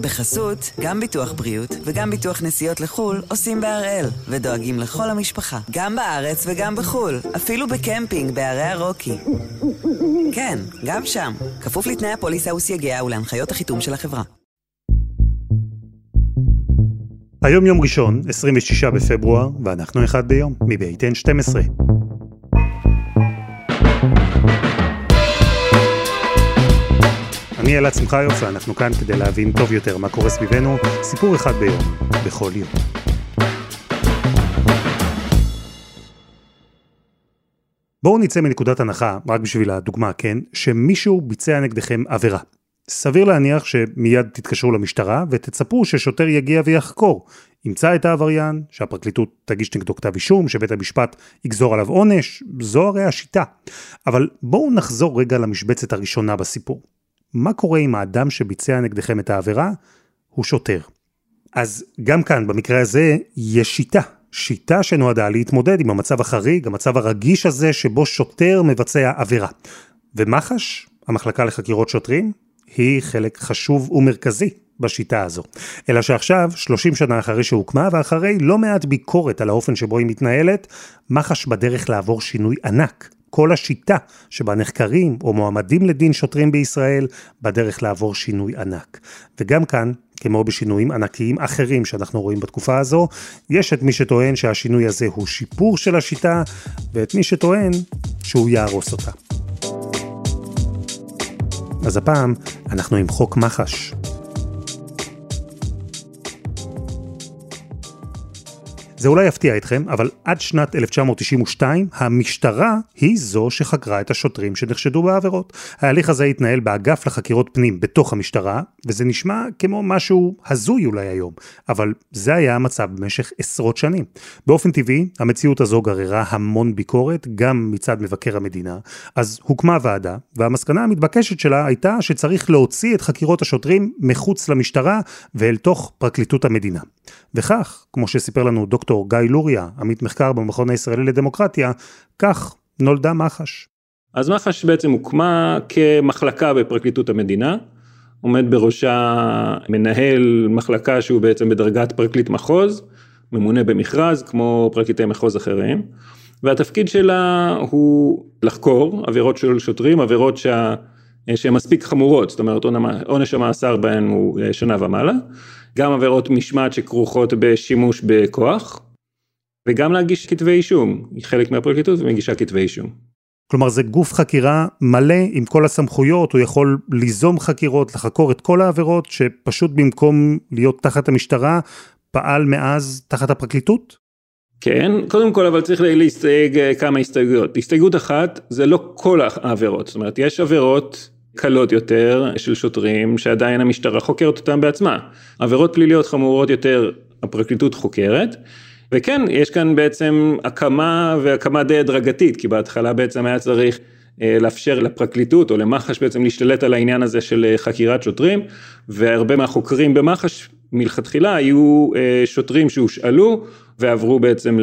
בחסות, גם ביטוח בריאות וגם ביטוח נסיעות לחו"ל עושים בהראל, ודואגים לכל המשפחה, גם בארץ וגם בחו"ל, אפילו בקמפינג בערי הרוקי. כן, גם שם, כפוף לתנאי הפוליסה וסייגיה ולהנחיות החיתום של החברה. היום יום ראשון, 26 בפברואר, ואנחנו אחד ביום, מבית N12. אני אלעד שמחיוף, ואנחנו כאן כדי להבין טוב יותר מה קורה סביבנו, סיפור אחד ביום, בכל יום. בואו נצא מנקודת הנחה, רק בשביל הדוגמה, כן, שמישהו ביצע נגדכם עבירה. סביר להניח שמיד תתקשרו למשטרה ותצפו ששוטר יגיע ויחקור. ימצא את העבריין, שהפרקליטות תגיש נגדו כתב אישום, שבית המשפט יגזור עליו עונש, זו הרי השיטה. אבל בואו נחזור רגע למשבצת הראשונה בסיפור. מה קורה אם האדם שביצע נגדכם את העבירה הוא שוטר? אז גם כאן, במקרה הזה, יש שיטה. שיטה שנועדה להתמודד עם המצב החריג, המצב הרגיש הזה שבו שוטר מבצע עבירה. ומח"ש, המחלקה לחקירות שוטרים, היא חלק חשוב ומרכזי בשיטה הזו. אלא שעכשיו, 30 שנה אחרי שהוקמה ואחרי לא מעט ביקורת על האופן שבו היא מתנהלת, מח"ש בדרך לעבור שינוי ענק. כל השיטה שבה נחקרים או מועמדים לדין שוטרים בישראל בדרך לעבור שינוי ענק. וגם כאן, כמו בשינויים ענקיים אחרים שאנחנו רואים בתקופה הזו, יש את מי שטוען שהשינוי הזה הוא שיפור של השיטה, ואת מי שטוען שהוא יהרוס אותה. אז הפעם אנחנו עם חוק מח"ש. זה אולי יפתיע אתכם, אבל עד שנת 1992 המשטרה היא זו שחקרה את השוטרים שנחשדו בעבירות. ההליך הזה התנהל באגף לחקירות פנים בתוך המשטרה, וזה נשמע כמו משהו הזוי אולי היום, אבל זה היה המצב במשך עשרות שנים. באופן טבעי, המציאות הזו גררה המון ביקורת, גם מצד מבקר המדינה, אז הוקמה ועדה, והמסקנה המתבקשת שלה הייתה שצריך להוציא את חקירות השוטרים מחוץ למשטרה ואל תוך פרקליטות המדינה. וכך, כמו שסיפר לנו דוקטור גיא לוריה, עמית מחקר במכון הישראלי לדמוקרטיה, כך נולדה מח"ש. אז מח"ש בעצם הוקמה כמחלקה בפרקליטות המדינה, עומד בראשה מנהל מחלקה שהוא בעצם בדרגת פרקליט מחוז, ממונה במכרז כמו פרקליטי מחוז אחרים, והתפקיד שלה הוא לחקור עבירות של שוטרים, עבירות שה... שהן מספיק חמורות, זאת אומרת עונש המאסר בהן הוא שנה ומעלה, גם עבירות משמעת שכרוכות בשימוש בכוח, וגם להגיש כתבי אישום, היא חלק מהפרקליטות ומגישה כתבי אישום. כלומר זה גוף חקירה מלא עם כל הסמכויות, הוא יכול ליזום חקירות, לחקור את כל העבירות, שפשוט במקום להיות תחת המשטרה, פעל מאז תחת הפרקליטות? כן, קודם כל אבל צריך להסתייג אה, כמה הסתייגויות. הסתייגות אחת, זה לא כל העבירות, זאת אומרת יש עבירות קלות יותר של שוטרים שעדיין המשטרה חוקרת אותם בעצמה. עבירות פליליות חמורות יותר הפרקליטות חוקרת. וכן, יש כאן בעצם הקמה והקמה די הדרגתית, כי בהתחלה בעצם היה צריך אה, לאפשר לפרקליטות או למח"ש בעצם להשתלט על העניין הזה של אה, חקירת שוטרים, והרבה מהחוקרים במח"ש מלכתחילה היו אה, שוטרים שהושאלו ועברו בעצם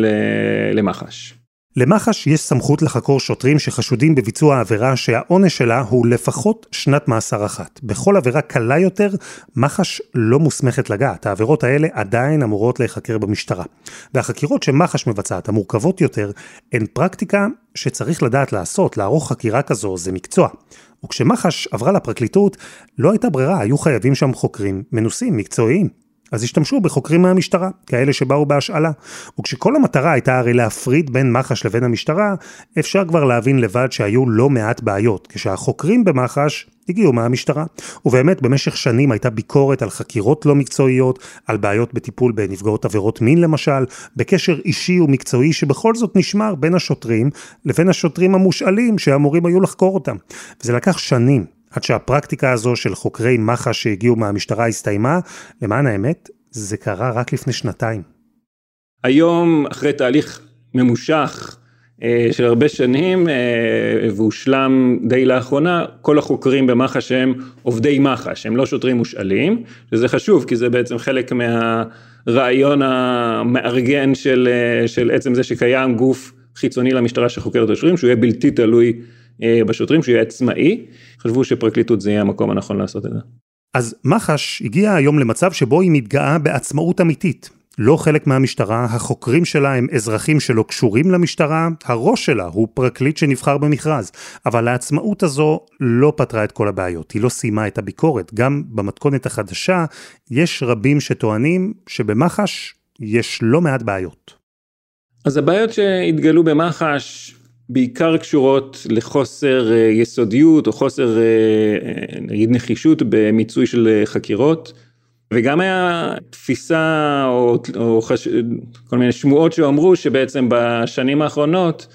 למח"ש. למח"ש יש סמכות לחקור שוטרים שחשודים בביצוע עבירה שהעונש שלה הוא לפחות שנת מאסר אחת. בכל עבירה קלה יותר, מח"ש לא מוסמכת לגעת. העבירות האלה עדיין אמורות להיחקר במשטרה. והחקירות שמח"ש מבצעת, המורכבות יותר, הן פרקטיקה שצריך לדעת לעשות, לערוך חקירה כזו זה מקצוע. וכשמח"ש עברה לפרקליטות, לא הייתה ברירה, היו חייבים שם חוקרים מנוסים, מקצועיים. אז השתמשו בחוקרים מהמשטרה, כאלה שבאו בהשאלה. וכשכל המטרה הייתה הרי להפריד בין מח"ש לבין המשטרה, אפשר כבר להבין לבד שהיו לא מעט בעיות, כשהחוקרים במח"ש הגיעו מהמשטרה. ובאמת, במשך שנים הייתה ביקורת על חקירות לא מקצועיות, על בעיות בטיפול בנפגעות עבירות מין למשל, בקשר אישי ומקצועי שבכל זאת נשמר בין השוטרים לבין השוטרים המושאלים שאמורים היו לחקור אותם. וזה לקח שנים עד שהפרקטיקה הזו של חוקרי מח"ש שהגיעו מהמשטרה הסתיימה, למען האמת, זה קרה רק לפני שנתיים. היום, אחרי תהליך ממושך אה, של הרבה שנים, אה, והושלם די לאחרונה, כל החוקרים במח"ש הם עובדי מח"ש, הם לא שוטרים מושאלים, שזה חשוב, כי זה בעצם חלק מהרעיון המארגן של, אה, של עצם זה שקיים גוף חיצוני למשטרה שחוקר את השוטרים, שהוא יהיה בלתי תלוי בשוטרים, שהוא יהיה עצמאי, חשבו שפרקליטות זה יהיה המקום הנכון לעשות את זה. אז מח"ש הגיעה היום למצב שבו היא מתגאה בעצמאות אמיתית. לא חלק מהמשטרה, החוקרים שלה הם אזרחים שלא קשורים למשטרה, הראש שלה הוא פרקליט שנבחר במכרז. אבל העצמאות הזו לא פתרה את כל הבעיות, היא לא סיימה את הביקורת. גם במתכונת החדשה, יש רבים שטוענים שבמח"ש יש לא מעט בעיות. אז הבעיות שהתגלו במח"ש בעיקר קשורות לחוסר אה, יסודיות או חוסר אה, אה, נגיד נחישות במיצוי של חקירות. וגם היה תפיסה או, או חש... כל מיני שמועות שאמרו שבעצם בשנים האחרונות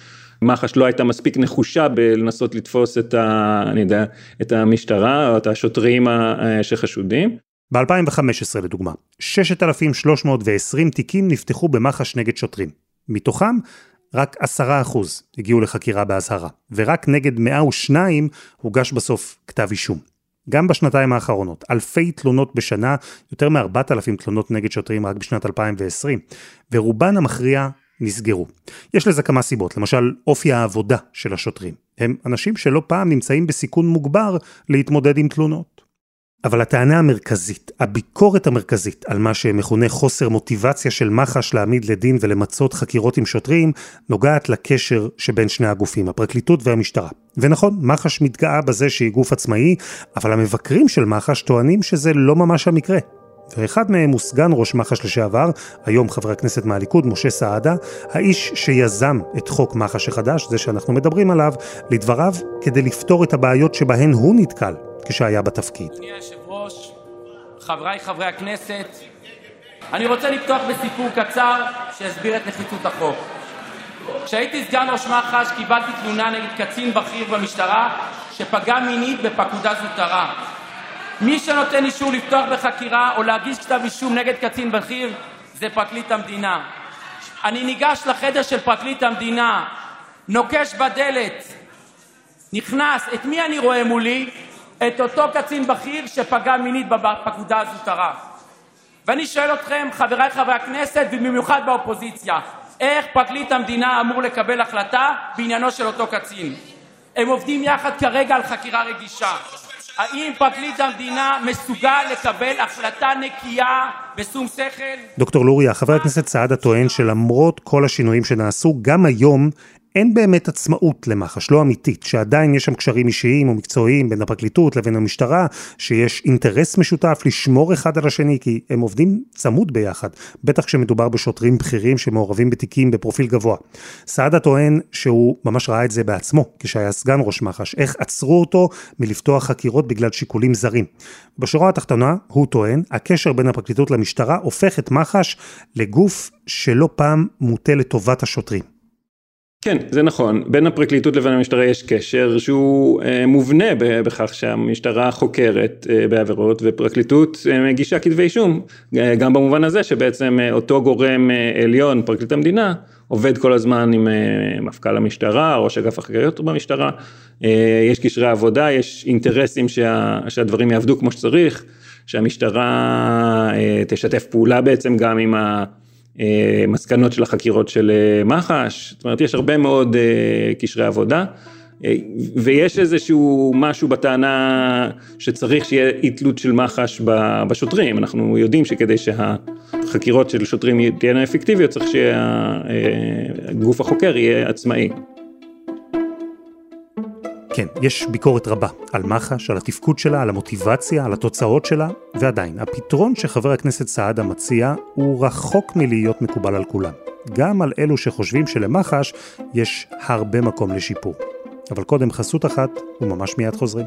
מח"ש לא הייתה מספיק נחושה בלנסות לתפוס את, ה, אני יודע, את המשטרה או את השוטרים שחשודים. ב-2015 לדוגמה, 6,320 תיקים נפתחו במח"ש נגד שוטרים. מתוכם רק 10% הגיעו לחקירה באזהרה, ורק נגד 102 הוגש בסוף כתב אישום. גם בשנתיים האחרונות, אלפי תלונות בשנה, יותר מ-4,000 תלונות נגד שוטרים רק בשנת 2020, ורובן המכריע נסגרו. יש לזה כמה סיבות, למשל אופי העבודה של השוטרים. הם אנשים שלא פעם נמצאים בסיכון מוגבר להתמודד עם תלונות. אבל הטענה המרכזית, הביקורת המרכזית על מה שמכונה חוסר מוטיבציה של מח"ש להעמיד לדין ולמצות חקירות עם שוטרים, נוגעת לקשר שבין שני הגופים, הפרקליטות והמשטרה. ונכון, מח"ש מתגאה בזה שהיא גוף עצמאי, אבל המבקרים של מח"ש טוענים שזה לא ממש המקרה. ואחד מהם הוא סגן ראש מח"ש לשעבר, היום חבר הכנסת מהליכוד, משה סעדה, האיש שיזם את חוק מח"ש החדש, זה שאנחנו מדברים עליו, לדבריו, כדי לפתור את הבעיות שבהן הוא נתקל כשהיה בתפקיד. אדוני היושב-ראש, חבריי חברי הכנסת, אני רוצה לפתוח בסיפור קצר שיסביר את נחיצות החוק. כשהייתי סגן ראש מח"ש קיבלתי תלונה נגד קצין בכיר במשטרה שפגע מינית בפקודה זוטרה. מי שנותן אישור לפתוח בחקירה או להגיש כתב אישום נגד קצין בכיר זה פרקליט המדינה. אני ניגש לחדר של פרקליט המדינה, נוקש בדלת, נכנס, את מי אני רואה מולי? את אותו קצין בכיר שפגע מינית בפקודה הזוטרה. ואני שואל אתכם, חבריי חברי הכנסת, ובמיוחד באופוזיציה, איך פרקליט המדינה אמור לקבל החלטה בעניינו של אותו קצין? הם עובדים יחד כרגע על חקירה רגישה. האם פרקליט המדינה מסוגל לקבל החלטה נקייה בשום שכל? דוקטור לוריה, חבר הכנסת סעדה טוען שלמרות כל השינויים שנעשו, גם היום אין באמת עצמאות למח"ש, לא אמיתית, שעדיין יש שם קשרים אישיים או מקצועיים בין הפרקליטות לבין המשטרה, שיש אינטרס משותף לשמור אחד על השני, כי הם עובדים צמוד ביחד, בטח כשמדובר בשוטרים בכירים שמעורבים בתיקים בפרופיל גבוה. סעדה טוען שהוא ממש ראה את זה בעצמו, כשהיה סגן ראש מח"ש, איך עצרו אותו מלפתוח חקירות בגלל שיקולים זרים. בשורה התחתונה, הוא טוען, הקשר בין הפרקליטות למשטרה הופך את מח"ש לגוף שלא פעם מוטה לטובת השוטרים. כן, זה נכון. בין הפרקליטות לבין המשטרה יש קשר שהוא אה, מובנה בכך שהמשטרה חוקרת אה, בעבירות ופרקליטות אה, מגישה כתבי אישום. גם במובן הזה שבעצם אותו גורם עליון, פרקליט המדינה, עובד כל הזמן עם מפכ"ל המשטרה, ראש אגף החקריות במשטרה. יש קשרי עבודה, יש אינטרסים שה, שהדברים יעבדו כמו שצריך, שהמשטרה תשתף פעולה בעצם גם עם ה... אה, מסקנות של החקירות של אה, מח"ש, זאת אומרת יש הרבה מאוד אה, קשרי עבודה. ויש איזשהו משהו בטענה שצריך שיהיה אי תלות של מח"ש בשוטרים, אנחנו יודעים שכדי שהחקירות של שוטרים תהיינה אפקטיביות צריך שהגוף החוקר יהיה עצמאי. כן, יש ביקורת רבה על מח"ש, על התפקוד שלה, על המוטיבציה, על התוצאות שלה, ועדיין, הפתרון שחבר הכנסת סעדה מציע הוא רחוק מלהיות מקובל על כולם. גם על אלו שחושבים שלמח"ש יש הרבה מקום לשיפור. אבל קודם חסות אחת, וממש מיד חוזרים.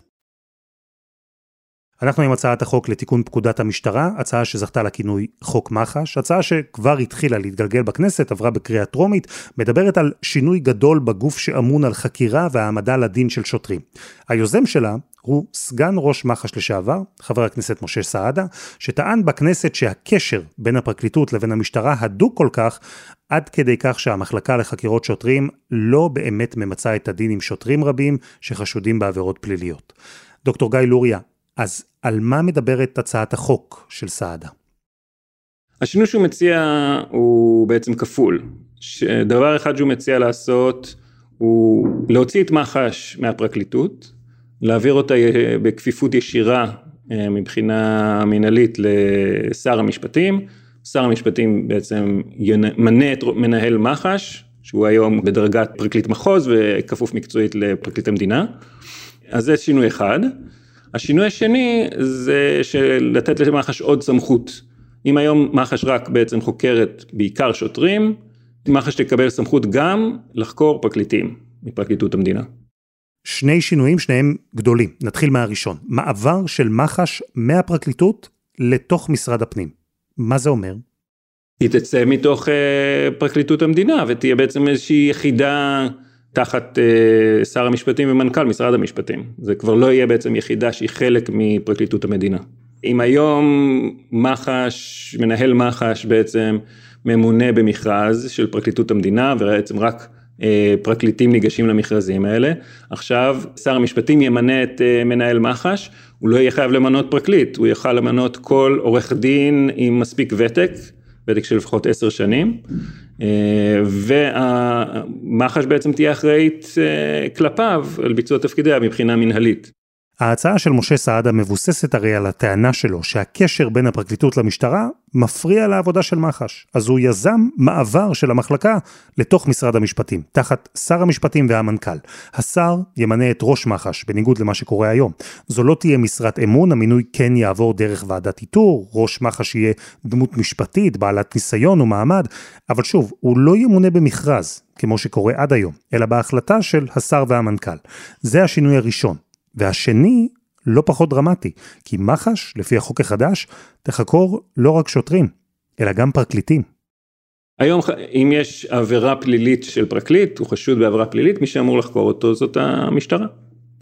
אנחנו עם הצעת החוק לתיקון פקודת המשטרה, הצעה שזכתה לכינוי חוק מח"ש, הצעה שכבר התחילה להתגלגל בכנסת, עברה בקריאה טרומית, מדברת על שינוי גדול בגוף שאמון על חקירה והעמדה לדין של שוטרים. היוזם שלה הוא סגן ראש מח"ש לשעבר, חבר הכנסת משה סעדה, שטען בכנסת שהקשר בין הפרקליטות לבין המשטרה הדוק כל כך, עד כדי כך שהמחלקה לחקירות שוטרים לא באמת ממצה את הדין עם שוטרים רבים שחשודים בעבירות פליליות. דוקטור גיא לוריה, אז על מה מדברת הצעת החוק של סעדה? השינוי שהוא מציע הוא בעצם כפול. דבר אחד שהוא מציע לעשות הוא להוציא את מח"ש מהפרקליטות, להעביר אותה בכפיפות ישירה אה, מבחינה מינהלית לשר המשפטים, שר המשפטים בעצם ימנה את מנהל מח"ש, שהוא היום בדרגת פרקליט מחוז וכפוף מקצועית לפרקליט המדינה, אז זה שינוי אחד. השינוי השני זה לתת למח"ש עוד סמכות. אם היום מח"ש רק בעצם חוקרת בעיקר שוטרים, מח"ש תקבל סמכות גם לחקור פרקליטים מפרקליטות המדינה. שני שינויים, שניהם גדולים. נתחיל מהראשון. מעבר של מח"ש מהפרקליטות לתוך משרד הפנים. מה זה אומר? היא תצא מתוך אה, פרקליטות המדינה ותהיה בעצם איזושהי יחידה תחת אה, שר המשפטים ומנכ"ל משרד המשפטים. זה כבר לא יהיה בעצם יחידה שהיא חלק מפרקליטות המדינה. אם היום מח"ש, מנהל מח"ש בעצם ממונה במכרז של פרקליטות המדינה ובעצם רק אה, פרקליטים ניגשים למכרזים האלה. עכשיו שר המשפטים ימנה את אה, מנהל מח"ש, הוא לא יהיה חייב למנות פרקליט, הוא יוכל למנות כל עורך דין עם מספיק ותק, ותק של לפחות עשר שנים, אה, ומח"ש בעצם תהיה אחראית כלפיו על ביצוע תפקידיה מבחינה מנהלית. ההצעה של משה סעדה מבוססת הרי על הטענה שלו שהקשר בין הפרקליטות למשטרה מפריע לעבודה של מח"ש. אז הוא יזם מעבר של המחלקה לתוך משרד המשפטים, תחת שר המשפטים והמנכ"ל. השר ימנה את ראש מח"ש, בניגוד למה שקורה היום. זו לא תהיה משרת אמון, המינוי כן יעבור דרך ועדת איתור, ראש מח"ש יהיה דמות משפטית, בעלת ניסיון ומעמד, אבל שוב, הוא לא ימונה במכרז, כמו שקורה עד היום, אלא בהחלטה של השר והמנכ"ל. זה השינוי הראשון. והשני, לא פחות דרמטי, כי מח"ש, לפי החוק החדש, תחקור לא רק שוטרים, אלא גם פרקליטים. היום אם יש עבירה פלילית של פרקליט, הוא חשוד בעבירה פלילית, מי שאמור לחקור אותו זאת המשטרה.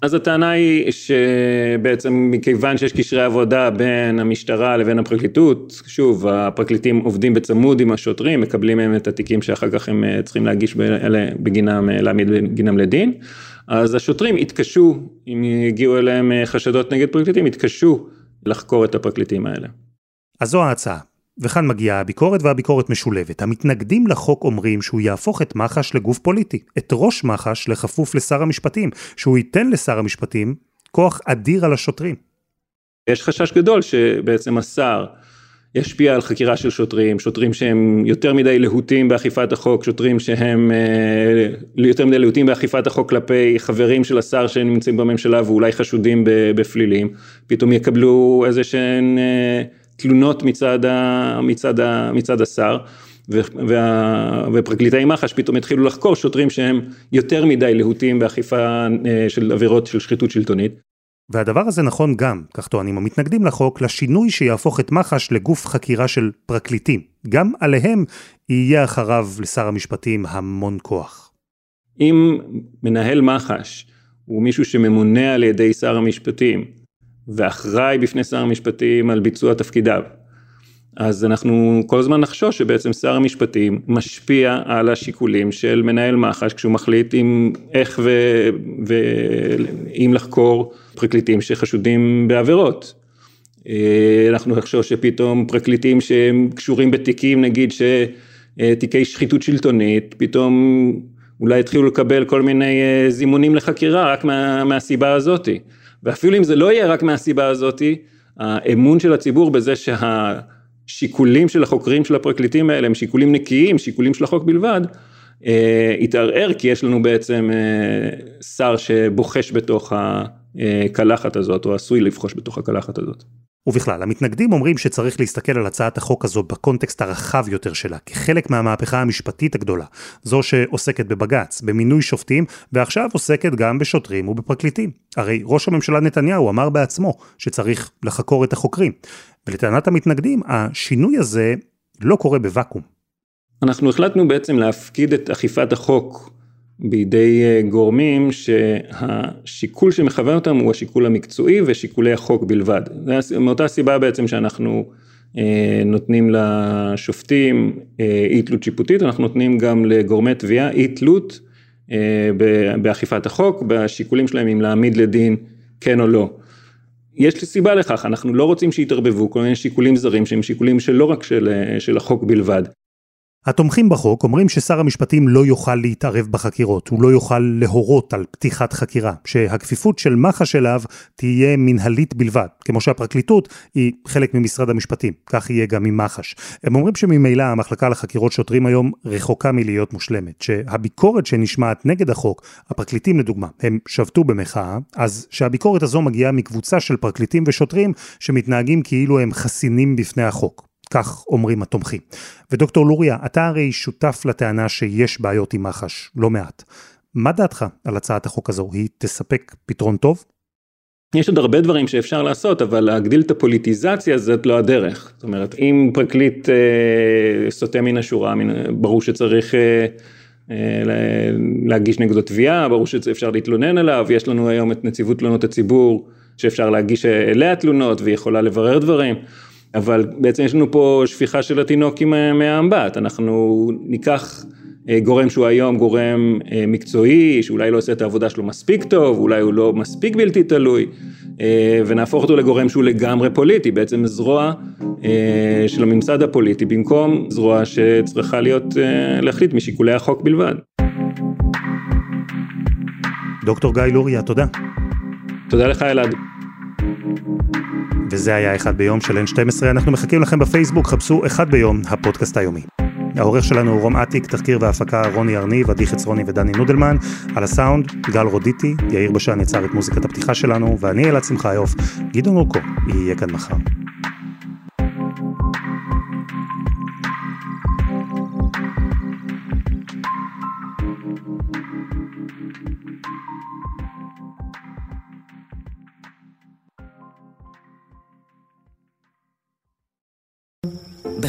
אז הטענה היא שבעצם מכיוון שיש קשרי עבודה בין המשטרה לבין הפרקליטות, שוב הפרקליטים עובדים בצמוד עם השוטרים, מקבלים מהם את התיקים שאחר כך הם אה, צריכים להגיש בגינם, אה, להעמיד בגינם לדין, אז השוטרים התקשו, אם הגיעו אליהם אה, חשדות נגד פרקליטים, התקשו לחקור את הפרקליטים האלה. אז זו ההצעה. וכאן מגיעה הביקורת והביקורת משולבת. המתנגדים לחוק אומרים שהוא יהפוך את מח"ש לגוף פוליטי, את ראש מח"ש לכפוף לשר המשפטים, שהוא ייתן לשר המשפטים כוח אדיר על השוטרים. יש חשש גדול שבעצם השר ישפיע על חקירה של שוטרים, שוטרים שהם יותר מדי להוטים באכיפת החוק, שוטרים שהם אה, יותר מדי להוטים באכיפת החוק כלפי חברים של השר שנמצאים בממשלה ואולי חשודים בפלילים, פתאום יקבלו איזה שהן אה, תלונות מצד, ה, מצד, ה, מצד השר. וה, ופרקליטי מח"ש פתאום התחילו לחקור שוטרים שהם יותר מדי להוטים באכיפה אה, של עבירות של שחיתות שלטונית. והדבר הזה נכון גם, כך טוענים המתנגדים לחוק, לשינוי שיהפוך את מח"ש לגוף חקירה של פרקליטים. גם עליהם יהיה אחריו לשר המשפטים המון כוח. אם מנהל מח"ש הוא מישהו שממונה על ידי שר המשפטים ואחראי בפני שר המשפטים על ביצוע תפקידיו, אז אנחנו כל הזמן נחשוש שבעצם שר המשפטים משפיע על השיקולים של מנהל מח"ש כשהוא מחליט אם איך ואם לחקור פרקליטים שחשודים בעבירות. אה, אנחנו נחשוש שפתאום פרקליטים שהם קשורים בתיקים נגיד שתיקי שחיתות שלטונית פתאום אולי התחילו לקבל כל מיני אה, זימונים לחקירה רק מה, מהסיבה הזאתי. ואפילו אם זה לא יהיה רק מהסיבה הזאתי, האמון של הציבור בזה שה... השיקולים של החוקרים של הפרקליטים האלה הם שיקולים נקיים, שיקולים של החוק בלבד, אה, התערער כי יש לנו בעצם אה, שר שבוחש בתוך הקלחת הזאת, או עשוי לבחוש בתוך הקלחת הזאת. ובכלל, המתנגדים אומרים שצריך להסתכל על הצעת החוק הזו בקונטקסט הרחב יותר שלה, כחלק מהמהפכה המשפטית הגדולה, זו שעוסקת בבג"ץ, במינוי שופטים, ועכשיו עוסקת גם בשוטרים ובפרקליטים. הרי ראש הממשלה נתניהו אמר בעצמו שצריך לחקור את החוקרים. ולטענת המתנגדים, השינוי הזה לא קורה בוואקום. אנחנו החלטנו בעצם להפקיד את אכיפת החוק בידי אה, גורמים שהשיקול שמכוון אותם הוא השיקול המקצועי ושיקולי החוק בלבד. זה מאותה סיבה בעצם שאנחנו אה, נותנים לשופטים אה, אי תלות שיפוטית, אנחנו נותנים גם לגורמי תביעה אי תלות באכיפת החוק, בשיקולים שלהם אם להעמיד לדין כן או לא. יש לי סיבה לכך, אנחנו לא רוצים שיתערבבו כל מיני שיקולים זרים שהם שיקולים שלא רק של, של החוק בלבד. התומכים בחוק אומרים ששר המשפטים לא יוכל להתערב בחקירות, הוא לא יוכל להורות על פתיחת חקירה, שהכפיפות של מח"ש אליו תהיה מנהלית בלבד, כמו שהפרקליטות היא חלק ממשרד המשפטים, כך יהיה גם עם מח"ש. הם אומרים שממילא המחלקה לחקירות שוטרים היום רחוקה מלהיות מושלמת, שהביקורת שנשמעת נגד החוק, הפרקליטים לדוגמה, הם שבתו במחאה, אז שהביקורת הזו מגיעה מקבוצה של פרקליטים ושוטרים שמתנהגים כאילו הם חסינים בפני החוק. כך אומרים התומכים. ודוקטור לוריה, אתה הרי שותף לטענה שיש בעיות עם מח"ש, לא מעט. מה דעתך על הצעת החוק הזו? היא תספק פתרון טוב? יש עוד הרבה דברים שאפשר לעשות, אבל להגדיל את הפוליטיזציה זאת לא הדרך. זאת אומרת, אם פרקליט אה, סוטה מן השורה, מן, ברור שצריך אה, אה, להגיש נגדו תביעה, ברור שאפשר להתלונן עליו, יש לנו היום את נציבות תלונות הציבור, שאפשר להגיש אליה תלונות והיא יכולה לברר דברים. אבל בעצם יש לנו פה שפיכה של התינוק עם מהאמבט, אנחנו ניקח אה, גורם שהוא היום גורם אה, מקצועי, שאולי לא עושה את העבודה שלו מספיק טוב, אולי הוא לא מספיק בלתי תלוי, אה, ונהפוך אותו לגורם שהוא לגמרי פוליטי, בעצם זרוע של הממסד הפוליטי, במקום זרוע שצריכה להיות, להחליט משיקולי החוק בלבד. דוקטור גיא לוריה, תודה. תודה לך אלעד. וזה היה אחד ביום של N12, אנחנו מחכים לכם בפייסבוק, חפשו אחד ביום, הפודקאסט היומי. העורך שלנו הוא רום אטיק, תחקיר והפקה רוני ארניב, עדי חצרוני ודני נודלמן, על הסאונד גל רודיטי, יאיר בשן יצר את מוזיקת הפתיחה שלנו, ואני אלעד שמחיוף, גדעון אורקו, יהיה כאן מחר.